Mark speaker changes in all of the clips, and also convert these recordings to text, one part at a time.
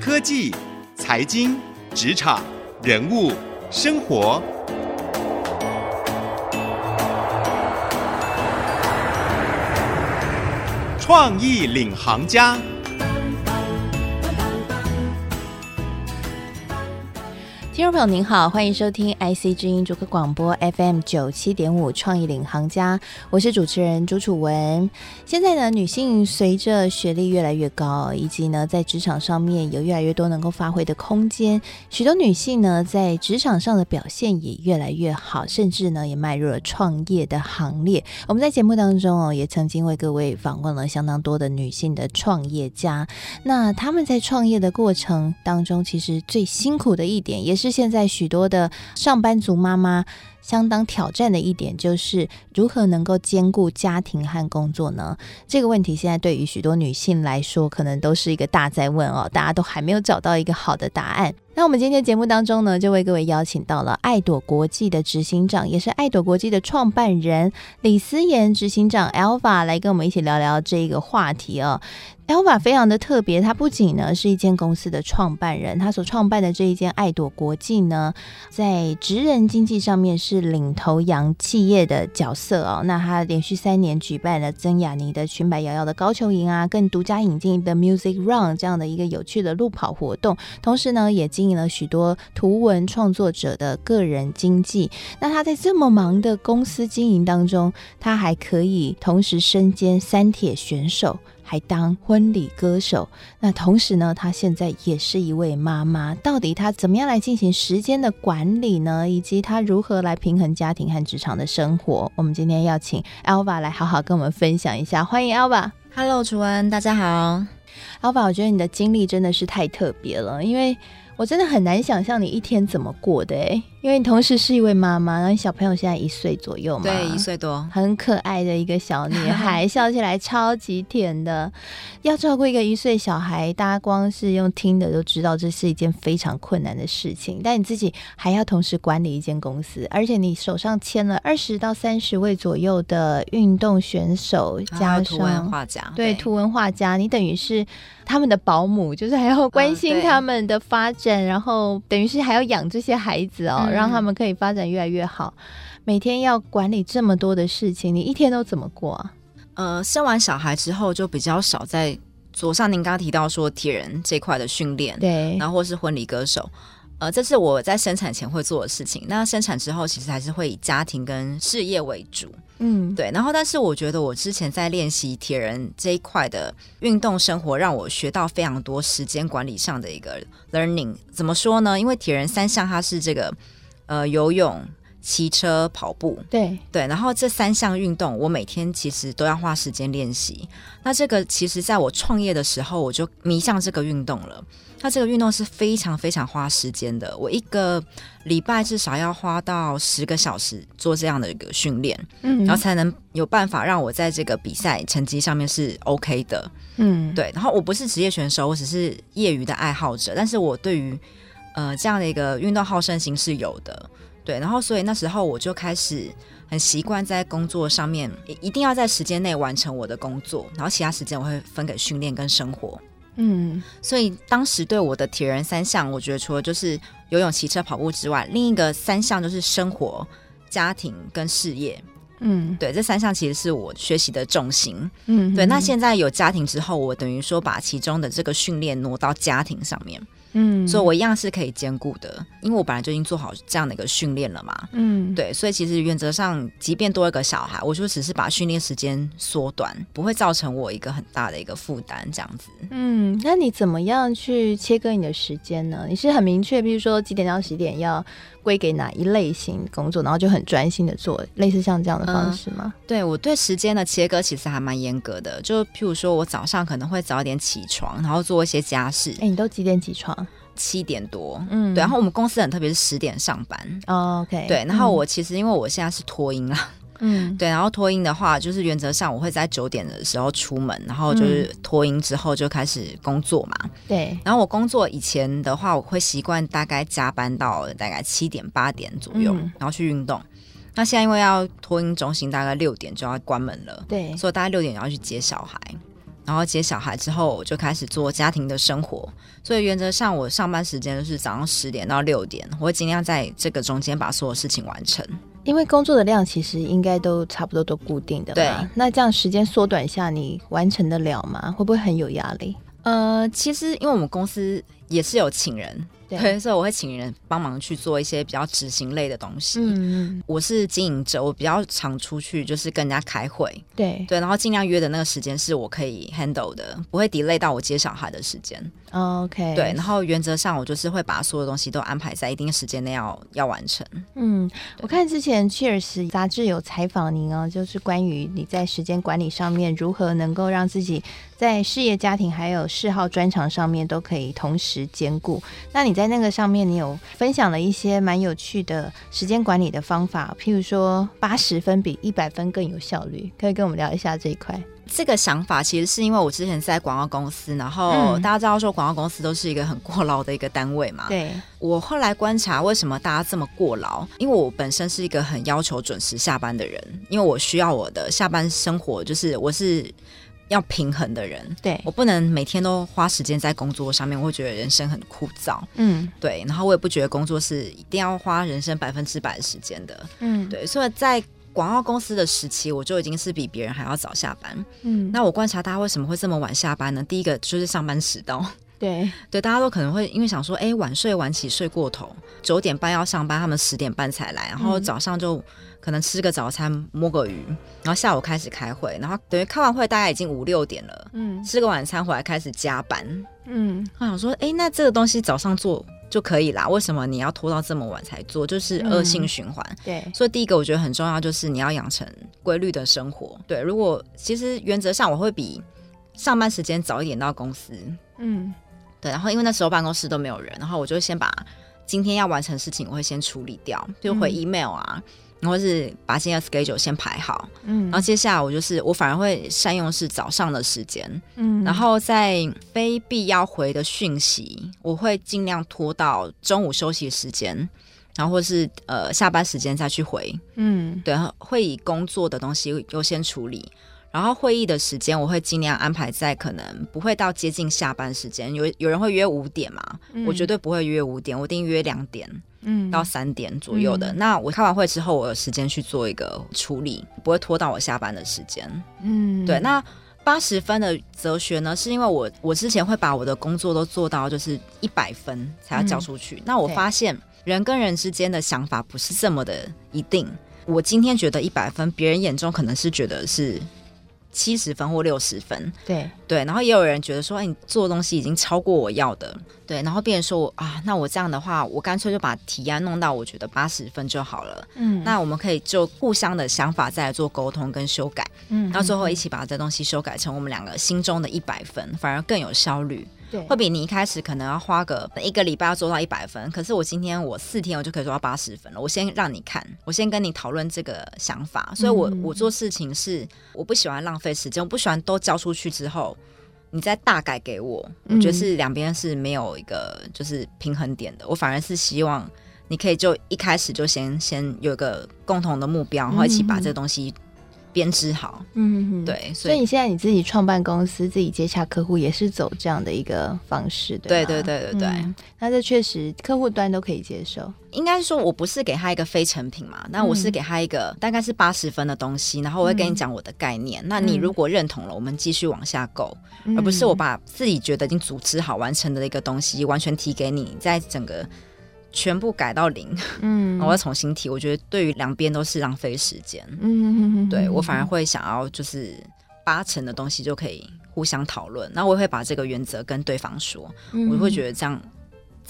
Speaker 1: 科技、财经、职场、人物、生活，创意领航家。
Speaker 2: 听众朋友您好，欢迎收听 IC 之音主客广播 FM 九七点五创意领航家，我是主持人朱楚文。现在呢，女性随着学历越来越高，以及呢在职场上面有越来越多能够发挥的空间，许多女性呢在职场上的表现也越来越好，甚至呢也迈入了创业的行列。我们在节目当中哦，也曾经为各位访问了相当多的女性的创业家。那他们在创业的过程当中，其实最辛苦的一点，也是现在许多的上班族妈妈相当挑战的一点，就是如何能够兼顾家庭和工作呢？这个问题现在对于许多女性来说，可能都是一个大灾问哦，大家都还没有找到一个好的答案。那我们今天节目当中呢，就为各位邀请到了爱朵国际的执行长，也是爱朵国际的创办人李思妍执行长 Alva 来跟我们一起聊聊这个话题哦。Alva 非常的特别，他不仅呢是一间公司的创办人，他所创办的这一间爱朵国际呢，在职人经济上面是领头羊企业的角色哦。那他连续三年举办了曾雅妮的裙摆摇摇的高球营啊，更独家引进的 Music Run 这样的一个有趣的路跑活动，同时呢也经营了许多图文创作者的个人经济。那他在这么忙的公司经营当中，他还可以同时身兼三铁选手。还当婚礼歌手，那同时呢，她现在也是一位妈妈。到底她怎么样来进行时间的管理呢？以及她如何来平衡家庭和职场的生活？我们今天要请 Alva 来好好跟我们分享一下。欢迎 Alva。
Speaker 3: Hello，楚文，大家好。
Speaker 2: Alva，我觉得你的经历真的是太特别了，因为我真的很难想象你一天怎么过的诶。因为你同时是一位妈妈，然后你小朋友现在一岁左右嘛，
Speaker 3: 对，一岁多，
Speaker 2: 很可爱的一个小女孩，笑起来超级甜的。要照顾一个一岁小孩，大家光是用听的都知道这是一件非常困难的事情。但你自己还要同时管理一间公司，而且你手上签了二十到三十位左右的运动选手，加上图
Speaker 3: 文画家，
Speaker 2: 对，图文画家，你等于是他们的保姆，就是还要关心他们的发展，然后等于是还要养这些孩子哦。让他们可以发展越来越好。每天要管理这么多的事情，你一天都怎么过啊？
Speaker 3: 呃，生完小孩之后就比较少在左上您刚刚提到说铁人这块的训练，
Speaker 2: 对，
Speaker 3: 然后或是婚礼歌手，呃，这是我在生产前会做的事情。那生产之后，其实还是会以家庭跟事业为主。嗯，对。然后，但是我觉得我之前在练习铁人这一块的运动生活，让我学到非常多时间管理上的一个 learning。怎么说呢？因为铁人三项它是这个。呃，游泳、骑车、跑步，
Speaker 2: 对
Speaker 3: 对，然后这三项运动，我每天其实都要花时间练习。那这个其实在我创业的时候，我就迷上这个运动了。那这个运动是非常非常花时间的，我一个礼拜至少要花到十个小时做这样的一个训练，嗯，然后才能有办法让我在这个比赛成绩上面是 OK 的，嗯，对。然后我不是职业选手，我只是业余的爱好者，但是我对于呃，这样的一个运动好胜心是有的，对，然后所以那时候我就开始很习惯在工作上面，一定要在时间内完成我的工作，然后其他时间我会分给训练跟生活，嗯，所以当时对我的铁人三项，我觉得除了就是游泳、骑车、跑步之外，另一个三项就是生活、家庭跟事业，嗯，对，这三项其实是我学习的重心，嗯，对。那现在有家庭之后，我等于说把其中的这个训练挪到家庭上面。嗯，所以我一样是可以兼顾的，因为我本来就已经做好这样的一个训练了嘛。嗯，对，所以其实原则上，即便多一个小孩，我就只是把训练时间缩短，不会造成我一个很大的一个负担，这样子。
Speaker 2: 嗯，那你怎么样去切割你的时间呢？你是很明确，比如说几点到几点要归给哪一类型工作，然后就很专心的做，类似像这样的方式吗？
Speaker 3: 嗯、对，我对时间的切割其实还蛮严格的，就譬如说我早上可能会早一点起床，然后做一些家事。
Speaker 2: 哎，你都几点起床？
Speaker 3: 七点多，嗯，对。然后我们公司很特别，是十点上班。
Speaker 2: 哦，OK。
Speaker 3: 对，然后我其实因为我现在是脱音啊，嗯，对。然后托婴的话，就是原则上我会在九点的时候出门，然后就是脱音之后就开始工作嘛。
Speaker 2: 对。
Speaker 3: 然后我工作以前的话，我会习惯大概加班到大概七点八点左右，嗯，然后去运动。那现在因为要托婴中心，大概六点就要关门了，
Speaker 2: 对，
Speaker 3: 所以大概六点要去接小孩。然后接小孩之后，我就开始做家庭的生活。所以原则上，我上班时间就是早上十点到六点，我会尽量在这个中间把所有事情完成。
Speaker 2: 因为工作的量其实应该都差不多都固定的嘛，对。那这样时间缩短下，你完成得了吗？会不会很有压力？
Speaker 3: 呃，其实因为我们公司也是有请人。对，所以我会请人帮忙去做一些比较执行类的东西。嗯，我是经营者，我比较常出去，就是跟人家开会。对对，然后尽量约的那个时间是我可以 handle 的，不会 delay 到我接小孩的时间。OK。对，然后原则上我就是会把所有东西都安排在一定时间内要要完成。
Speaker 2: 嗯，我看之前 Cheers 杂志有采访您哦，就是关于你在时间管理上面如何能够让自己在事业、家庭还有嗜好、专长上面都可以同时兼顾。那你在在那个上面，你有分享了一些蛮有趣的时间管理的方法，譬如说八十分比一百分更有效率，可以跟我们聊一下这一块。
Speaker 3: 这个想法其实是因为我之前在广告公司，然后大家知道说广告公司都是一个很过劳的一个单位嘛。对。我后来观察为什么大家这么过劳，因为我本身是一个很要求准时下班的人，因为我需要我的下班生活，就是我是。要平衡的人，对，我不能每天都花时间在工作上面，我会觉得人生很枯燥。嗯，对，然后我也不觉得工作是一定要花人生百分之百的时间的。嗯，对，所以在广告公司的时期，我就已经是比别人还要早下班。嗯，那我观察大家为什么会这么晚下班呢？第一个就是上班迟到。对对，大家都可能会因为想说，哎，晚睡晚起睡过头，九点半要上班，他们十点半才来，然后早上就。可能吃个早餐，摸个鱼，然后下午开始开会，然后等于开完会大概已经五六点了。嗯，吃个晚餐回来开始加班。嗯，我想说，哎，那这个东西早上做就可以啦，为什么你要拖到这么晚才做？就是恶性循环。嗯，对，所以第一个我觉得很重要，就是你要养成规律的生活。对，如果其实原则上我会比上班时间早一点到公司。嗯，对，然后因为那时候办公室都没有人，然后我就先把今天要完成的事情我会先处理掉，就回 email 啊。嗯然后是把今天的 schedule 先排好，嗯，然后接下来我就是我反而会善用是早上的时间，嗯，然后在非必要回的讯息，我会尽量拖到中午休息时间，然后或是呃下班时间再去回，嗯，对，会以工作的东西优先处理，然后会议的时间我会尽量安排在可能不会到接近下班时间，有有人会约五点嘛，嗯，我绝对不会约五点，我一定约两点。嗯，到三点左右的。嗯、那我开完会之后，我有时间去做一个处理，不会拖到我下班的时间。嗯，对。那八十分的哲学呢，是因为我我之前会把我的工作都做到就是一百分才要交出去。嗯、那我发现人跟人之间的想法不是这么的一定。我今天觉得一百分，别人眼中可能是觉得是。七十分或六十分，对。对，然后也有人觉得说，哎，你做的东西已经超过我要的，对，然后别人说我啊，那我这样的话，我干脆就把提案弄到我觉得八十分就好了，嗯，那我们可以就互相的想法再来做沟通跟修改，嗯，到最后一起把这东西修改成我们两个心中的一百分，反而更有效率。对，会比你一开始可能要花个一个礼拜要做到一百分，可是我今天我四天我就可以做到八十分了。我先让你看，我先跟你讨论这个想法，所以我我做事情是我不喜欢浪费时间，我不喜欢都交出去之后你再大改给我，我觉得是两边是没有一个就是平衡点的。我反而是希望你可以就一开始就先先有一个共同的目标，然后一起把这个东西。编织好，嗯，对，所以，所以你现在你自己创办公司，自己接洽客户，也是走这样的一个方式，对，对，对，对，对，对。嗯，那这确实客户端都可以接受。应该说，我不是给他一个非成品嘛，那我是给他一个大概是八十分的东西，然后我会跟你讲我的概念。嗯，那你如果认同了，我们继续往下购，嗯，而不是我把自己觉得已经组织好完成的一个东西完全提给你，在整个。全部改到零，嗯，我要重新提，我觉得对于两边都是浪费时间，嗯，对，我反而会想要就是八成的东西就可以互相讨论，然后我也会把这个原则跟对方说，嗯，我会觉得这样。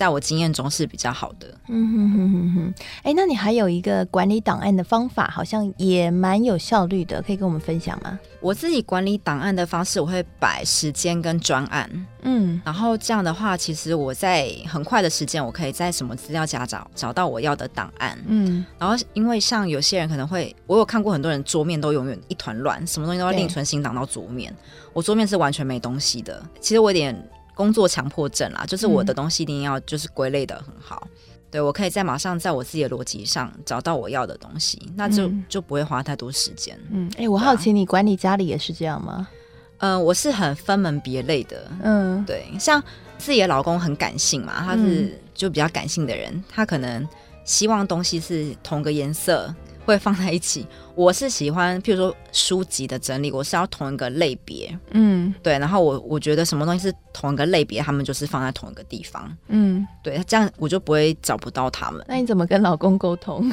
Speaker 3: 在我经验中是比较好的。嗯哼
Speaker 2: 哼哼哼。哎，那你还有一个管理档案的方法，好像也蛮有效率的，可以跟我们分享吗？
Speaker 3: 我自己管理档案的方式，我会摆时间跟专案。嗯，然后这样的话，其实我在很快的时间，我可以在什么资料夹找找到我要的档案。嗯，然后因为像有些人可能会，我有看过很多人桌面都永远一团乱，什么东西都要另存新档到桌面。我桌面是完全没东西的。其实我有点。工作强迫症啦，就是我的东西一定要就是归类的很好，嗯、对，我可以在马上在我自己的逻辑上找到我要的东西，那就、嗯、就不会花太多时间。
Speaker 2: 嗯，哎、欸，我好奇你管理家里也是这样吗？
Speaker 3: 呃，我是很分门别类的，
Speaker 2: 嗯，
Speaker 3: 对，像自己的老公很感性嘛，他是就比较感性的人，他可能希望东西是同个颜色。会放在一起。我是喜欢，譬如说书籍的整理，我是要同一个类别，
Speaker 2: 嗯，
Speaker 3: 对。然后我我觉得什么东西是同一个类别，他们就是放在同一个地方，
Speaker 2: 嗯，
Speaker 3: 对，这样我就不会找不到他们。
Speaker 2: 那你怎么跟老公沟通？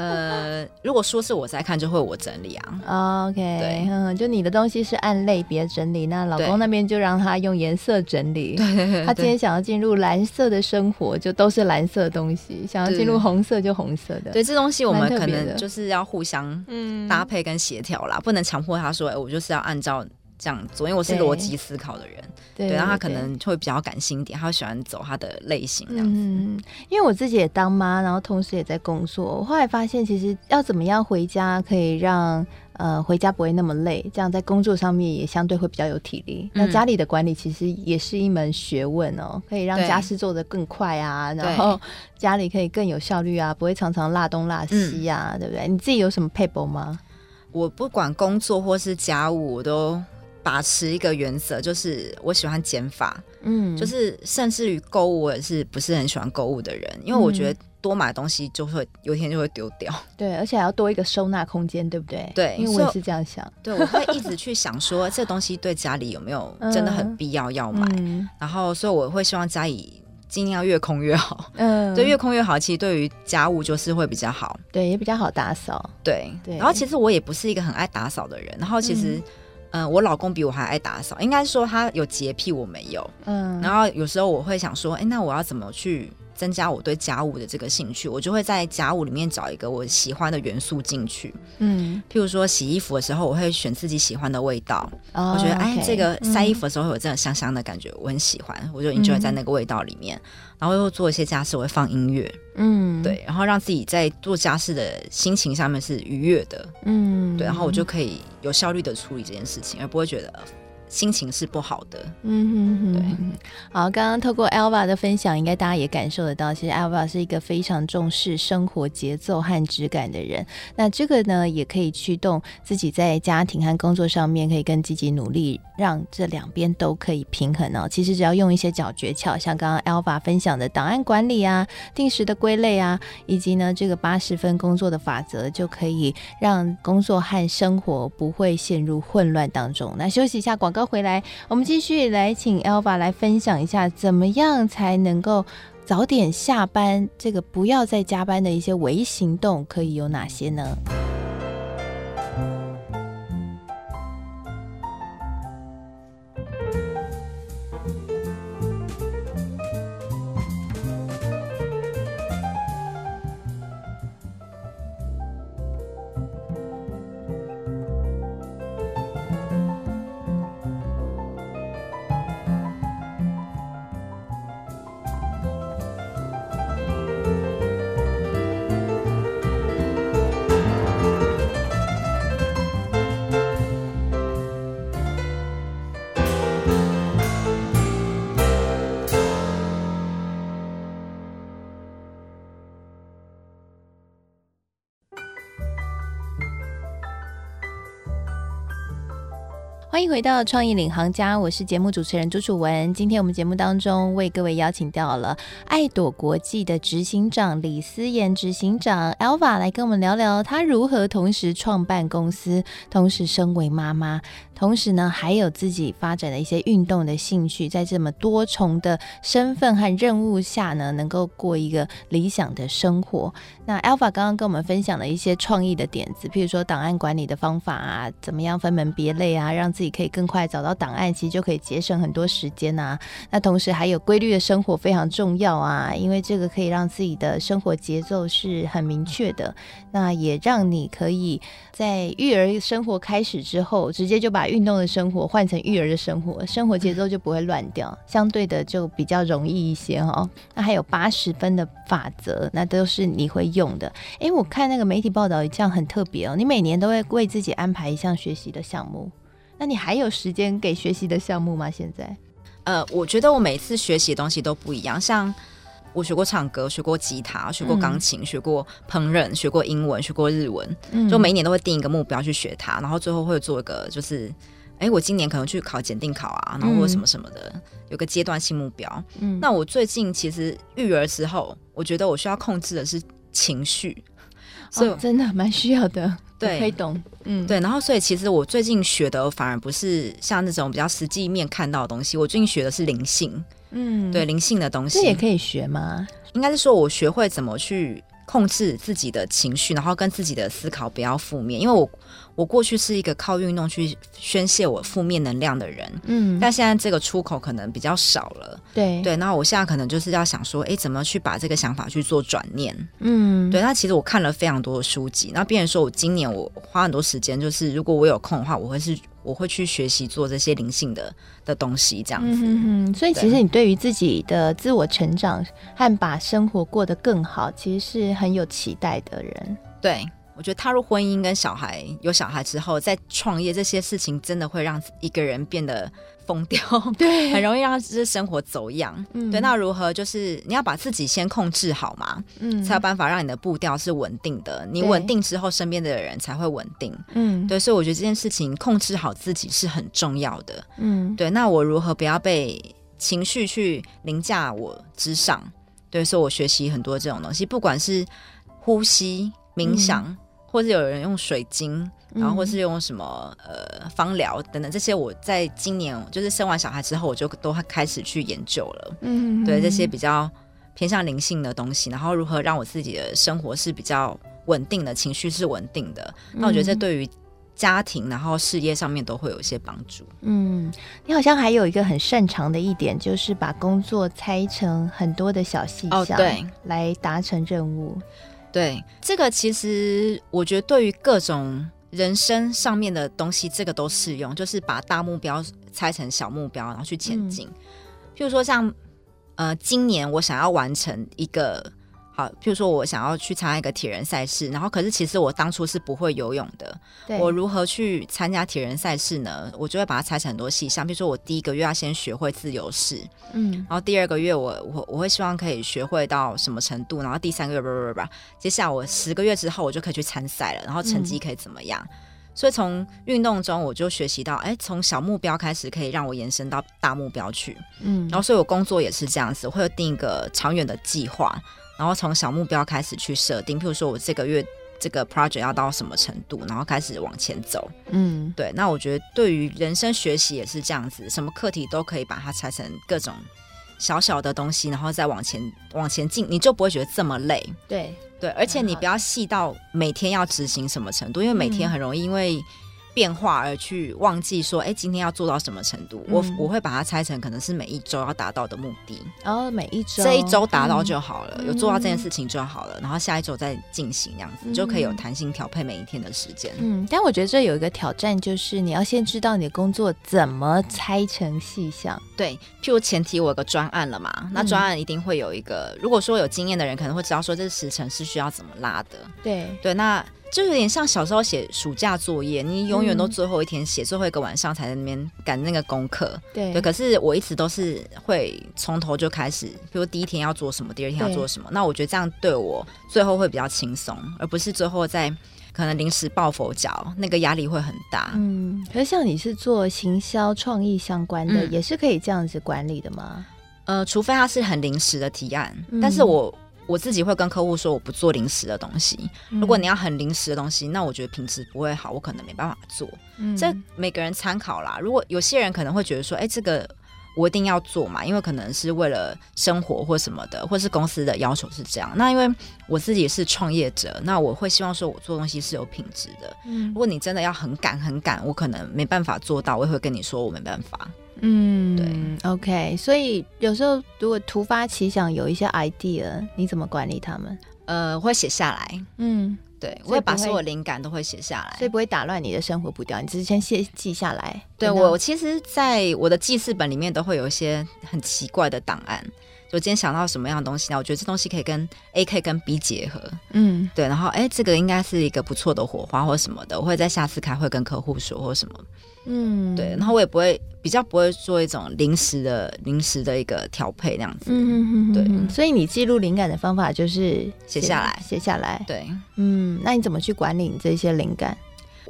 Speaker 3: 呃，如果说是我在看，就会我整理啊。
Speaker 2: Oh, OK，
Speaker 3: 对，
Speaker 2: 嗯，就你的东西是按类别整理，那老公那边就让他用颜色整理。
Speaker 3: 对，对，对，
Speaker 2: 他今天想要进入蓝色的生活，就都是蓝色的东西；想要进入红色，就红色的。
Speaker 3: 对，这东西我们可能就是要互相搭配跟协调啦，
Speaker 2: 嗯、
Speaker 3: 不能强迫他说，哎，我就是要按照。这样做，因为我是逻辑思考的人，对，然后他可能会比较感性一点，他喜欢走他的类型这样子。
Speaker 2: 嗯，因为我自己也当妈，然后同时也在工作，我后来发现，其实要怎么样回家可以让呃回家不会那么累，这样在工作上面也相对会比较有体力。嗯、那家里的管理其实也是一门学问哦，可以让家事做得更快啊，然后家里可以更有效率啊，不会常常落东落西啊，嗯、对不对？你自己有什么撇步吗？
Speaker 3: 我不管工作或是家务，我都。把持一个原则，就是我喜欢减法，嗯，就是甚至于购物，我也是不是很喜欢购物的人，因为我觉得多买东西就会有一天就会丢掉，
Speaker 2: 对，而且还要多一个收纳空间，对不对？
Speaker 3: 对，
Speaker 2: 因为我也是这样想，
Speaker 3: 对，我会一直去想说这东西对家里有没有真的很必要要买，嗯、然后所以我会希望家里尽量越空越好，嗯，对，越空越好，其实对于家务就是会比较好，
Speaker 2: 对，也比较好打扫，
Speaker 3: 对。对。然后其实我也不是一个很爱打扫的人，然后其实、嗯。我老公比我还爱打扫，应该说他有洁癖，我没有。嗯，然后有时候我会想说，哎，那我要怎么去增加我对家务的这个兴趣？我就会在家务里面找一个我喜欢的元素进去。嗯，譬如说洗衣服的时候，我会选自己喜欢的味道。哦、我觉得，哎这个晒衣服的时候会有这种香香的感觉，嗯、我很喜欢，我就 enjoy 在那个味道里面。嗯、然后又做一些家事，我会放音乐。嗯，对，然后让自己在做家事的心情上面是愉悦的。嗯，对，然后我就可以有效率的处理这件事情，而不会觉得心情是不好的。嗯哼哼，对。
Speaker 2: 好，刚刚透过 Elva 的分享，应该大家也感受得到，其实 Elva 是一个非常重视生活节奏和质感的人。那这个呢，也可以驱动自己在家庭和工作上面可以更积极努力，让这两边都可以平衡哦。其实只要用一些小诀窍，像刚刚 Elva 分享的档案管理啊、定时的归类啊，以及呢这个八十分工作的法则，就可以让工作和生活不会陷入混乱当中。那休息一下，广告回来，我们继续来请 Elva 来分享一下，怎么样才能够早点下班？这个不要再加班的一些微行动可以有哪些呢？欢迎回到创意领航家，我是节目主持人朱楚文。今天我们节目当中为各位邀请到了爱朵国际的执行长李思妍执行长 Elva 来跟我们聊聊她如何同时创办公司，同时身为妈妈。同时呢，还有自己发展的一些运动的兴趣，在这么多重的身份和任务下呢，能够过一个理想的生活。那 Elva 刚刚跟我们分享了一些创意的点子，譬如说档案管理的方法啊，怎么样分门别类啊，让自己可以更快找到档案，其实就可以节省很多时间啊。那同时还有规律的生活非常重要啊，因为这个可以让自己的生活节奏是很明确的。那也让你可以在育儿生活开始之后，直接就把运动的生活换成育儿的生活，生活节奏就不会乱掉，相对的就比较容易一些哈。那还有八十分的法则，那都是你会用的。诶，我看那个媒体报道，这样很特别哦。你每年都会为自己安排一项学习的项目，那你还有时间给学习的项目吗？现在？
Speaker 3: 呃，我觉得我每次学习的东西都不一样，像。我学过唱歌，学过吉他，学过钢琴，嗯、学过烹饪，学过英文，学过日文，嗯、就每一年都会定一个目标去学它，然后最后会做一个就是哎，我今年可能去考检定考啊，然后或者什么什么的，嗯、有个阶段性目标。嗯，那我最近其实育儿之后，我觉得我需要控制的是情绪，
Speaker 2: 所以、哦、真的蛮需要的。
Speaker 3: 对，
Speaker 2: 可以懂。嗯，
Speaker 3: 对。然后，所以其实我最近学的反而不是像那种比较实际面看到的东西，我最近学的是灵性。嗯，对，灵性的东西。
Speaker 2: 这也可以学吗？
Speaker 3: 应该是说，我学会怎么去。控制自己的情绪，然后跟自己的思考不要负面，因为我我过去是一个靠运动去宣泄我负面能量的人，嗯，但现在这个出口可能比较少了，
Speaker 2: 对。
Speaker 3: 对，那我现在可能就是要想说，哎，怎么去把这个想法去做转念，嗯，对，那其实我看了非常多的书籍，那别人说我今年我花很多时间，就是如果我有空的话，我会是。我会去学习做这些灵性的的东西，这样子。
Speaker 2: 嗯嗯，所以其实你对于自己的自我成长和把生活过得更好，其实是很有期待的人。
Speaker 3: 对。我觉得踏入婚姻跟小孩有小孩之后在创业这些事情，真的会让一个人变得疯掉，
Speaker 2: 对，
Speaker 3: 很容易让他这生活走样。嗯，对。那如何就是你要把自己先控制好嘛，嗯，才有办法让你的步调是稳定的。你稳定之后，身边的人才会稳定。嗯，对。所以我觉得这件事情控制好自己是很重要的。嗯，对。那我如何不要被情绪去凌驾我之上？对，所以我学习很多这种东西，不管是呼吸、冥想。嗯或是有人用水晶，然后或是用什么、嗯、呃芳疗等等这些，我在今年就是生完小孩之后，我就都开始去研究了。嗯，对这些比较偏向灵性的东西，然后如何让我自己的生活是比较稳定的，情绪是稳定的。那我觉得这对于家庭然后事业上面都会有一些帮助。
Speaker 2: 嗯，你好像还有一个很擅长的一点，就是把工作拆成很多的小细项，哦、对，来达成任务。
Speaker 3: 对，这个其实我觉得对于各种人生上面的东西，这个都适用，就是把大目标拆成小目标，然后去前进。嗯、譬如说像，呃，今年我想要完成一个。譬如说，我想要去参加一个铁人赛事，然后可是其实我当初是不会游泳的。我如何去参加铁人赛事呢？我就会把它拆成很多细项。比如说，我第一个月要先学会自由式，嗯，然后第二个月我我我会希望可以学会到什么程度，然后第三个月不不不不，接下来我十个月之后我就可以去参赛了，然后成绩可以怎么样？嗯、所以从运动中我就学习到，哎，从小目标开始可以让我延伸到大目标去，嗯，然后所以我工作也是这样子，我会有定一个长远的计划。然后从小目标开始去设定，譬如说我这个月这个 project 要到什么程度，然后开始往前走。嗯，对。那我觉得对于人生学习也是这样子，什么课题都可以把它拆成各种小小的东西，然后再往前往前进，你就不会觉得这么累。
Speaker 2: 对
Speaker 3: 对，而且你不要细到每天要执行什么程度，因为每天很容易因为。变化而去忘记说，哎，今天要做到什么程度？嗯、我我会把它拆成可能是每一周要达到的目的，
Speaker 2: 然后、哦、每一周
Speaker 3: 这一周达到就好了，嗯、有做到这件事情就好了，然后下一周再进行，这样子、嗯、就可以有弹性调配每一天的时间。
Speaker 2: 嗯，但我觉得这有一个挑战，就是你要先知道你的工作怎么拆成细项。
Speaker 3: 对，譬如前提我有个专案了嘛，那专案一定会有一个，嗯、如果说有经验的人可能会知道说这个时程是需要怎么拉的。
Speaker 2: 对
Speaker 3: 对，那。就有点像小时候写暑假作业，你永远都最后一天写，嗯、最后一个晚上才在那边赶那个功课。
Speaker 2: 对，
Speaker 3: 对，可是我一直都是会从头就开始，比如第一天要做什么，第二天要做什么。那我觉得这样对我最后会比较轻松，而不是最后在可能临时抱佛脚，那个压力会很大。
Speaker 2: 嗯，可是像你是做行销创意相关的，嗯、也是可以这样子管理的吗？
Speaker 3: 呃，除非他是很临时的提案，嗯、但是我。我自己会跟客户说，我不做临时的东西。如果你要很临时的东西，那我觉得品质不会好，我可能没办法做。嗯，这每个人参考啦。如果有些人可能会觉得说，哎，这个我一定要做嘛，因为可能是为了生活或什么的，或是公司的要求是这样。那因为我自己是创业者，那我会希望说我做东西是有品质的。嗯，如果你真的要很赶很赶，我可能没办法做到，我也会跟你说我没办法。
Speaker 2: 嗯，对，OK，所以有时候如果突发奇想有一些 idea，你怎么管理他们？
Speaker 3: 呃，我会写下来。嗯，对，我会把所有灵感都会写下来，
Speaker 2: 所以不会打乱你的生活步调。你只是先写记下来。
Speaker 3: 对，我其实，在我的记事本里面都会有一些很奇怪的档案。就今天想到什么样的东西呢？我觉得这东西可以跟 A 可以跟 B 结合。嗯，对，然后哎，这个应该是一个不错的火花或什么的，我会在下次开会跟客户说或什么。嗯，对，然后我也不会比较不会做一种临时的临时的一个调配那样子。嗯嗯对，
Speaker 2: 所以你记录灵感的方法就是
Speaker 3: 写下来，
Speaker 2: 写下来。
Speaker 3: 对，
Speaker 2: 嗯，那你怎么去管理你这些灵感？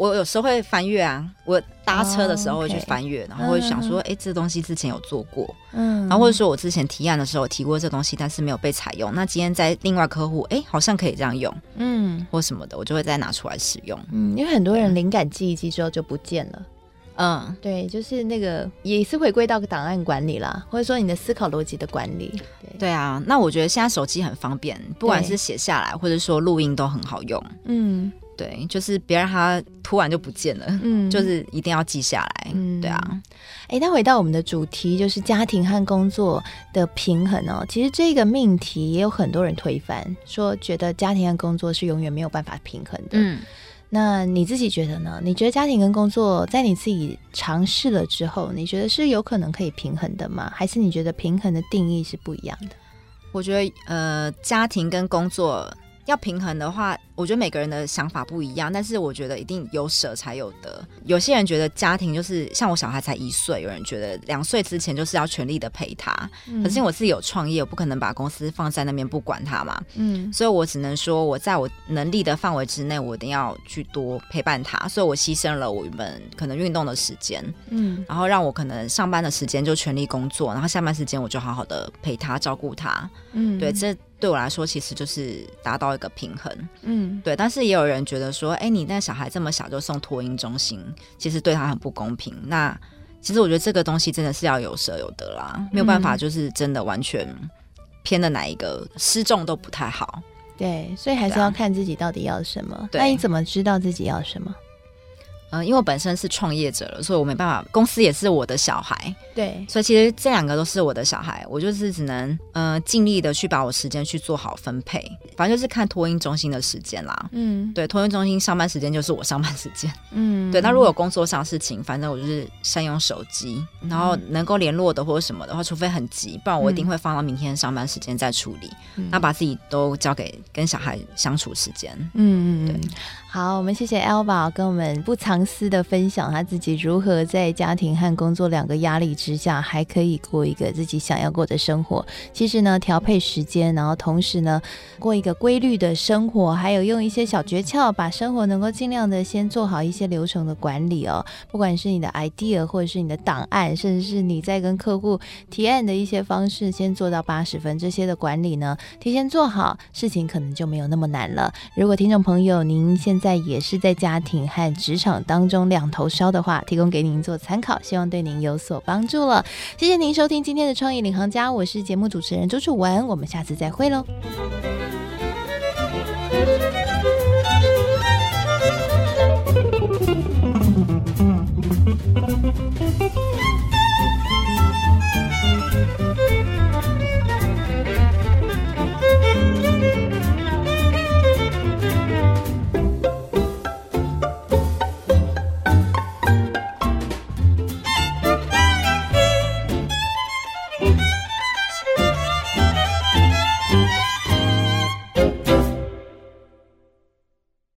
Speaker 3: 我有时候会翻阅啊，我搭车的时候会去翻阅，oh. 然后会想说，哎、嗯，这东西之前有做过，嗯，然后或者说我之前提案的时候提过这东西，但是没有被采用，那今天在另外客户，哎，好像可以这样用，嗯，或什么的，我就会再拿出来使用，
Speaker 2: 嗯，因为很多人灵感记忆记之后就不见了。嗯，对，就是那个也是回归到个档案管理啦，或者说你的思考逻辑的管理。对，
Speaker 3: 对啊，那我觉得现在手机很方便，不管是写下来或者说录音都很好用。嗯，对，就是别让它突然就不见了，嗯，就是一定要记下来。嗯，对啊。
Speaker 2: 哎，那回到我们的主题，就是家庭和工作的平衡哦。其实这个命题也有很多人推翻，说觉得家庭和工作是永远没有办法平衡的。嗯。那你自己觉得呢？你觉得家庭跟工作在你自己尝试了之后，你觉得是有可能可以平衡的吗？还是你觉得平衡的定义是不一样的？
Speaker 3: 我觉得，呃，家庭跟工作。要平衡的话，我觉得每个人的想法不一样，但是我觉得一定有舍才有得。有些人觉得家庭就是像我小孩才一岁，有人觉得两岁之前就是要全力的陪他。嗯、可是因为我自己有创业，我不可能把公司放在那边不管他嘛。嗯，所以我只能说我在我能力的范围之内，我一定要去多陪伴他。所以我牺牲了我原本可能运动的时间，嗯，然后让我可能上班的时间就全力工作，然后下班时间我就好好的陪他照顾他。嗯，对，这。对我来说，其实就是达到一个平衡，嗯，对。但是也有人觉得说，哎，你那小孩这么小就送托婴中心，其实对他很不公平。那其实我觉得这个东西真的是要有舍有得啦，没有办法，就是真的完全偏的哪一个失重都不太好。
Speaker 2: 对，所以还是要看自己到底要什么。那你怎么知道自己要什么？
Speaker 3: 嗯，因为我本身是创业者了，所以我没办法。公司也是我的小孩，
Speaker 2: 对，
Speaker 3: 所以其实这两个都是我的小孩，我就是只能呃尽力的去把我时间去做好分配。反正就是看托婴中心的时间啦，嗯，对，托婴中心上班时间就是我上班时间，嗯，对。那如果有工作上事情，反正我就是善用手机，然后能够联络的或者什么的话，除非很急，不然我一定会放到明天上班时间再处理。嗯，那把自己都交给跟小孩相处时间，嗯嗯，对。
Speaker 2: 好，我们谢谢 Elva 跟我们不藏私的分享，他自己如何在家庭和工作两个压力之下，还可以过一个自己想要过的生活。其实呢，调配时间，然后同时呢，过一个规律的生活，还有用一些小诀窍，把生活能够尽量的先做好一些流程的管理哦。不管是你的 idea，或者是你的档案，甚至是你在跟客户提案的一些方式，先做到八十分，这些的管理呢，提前做好，事情可能就没有那么难了。如果听众朋友您现在也是在家庭和职场当中两头烧的话，提供给您做参考，希望对您有所帮助了。谢谢您收听今天的创意领航家，我是节目主持人周楚文，我们下次再会喽。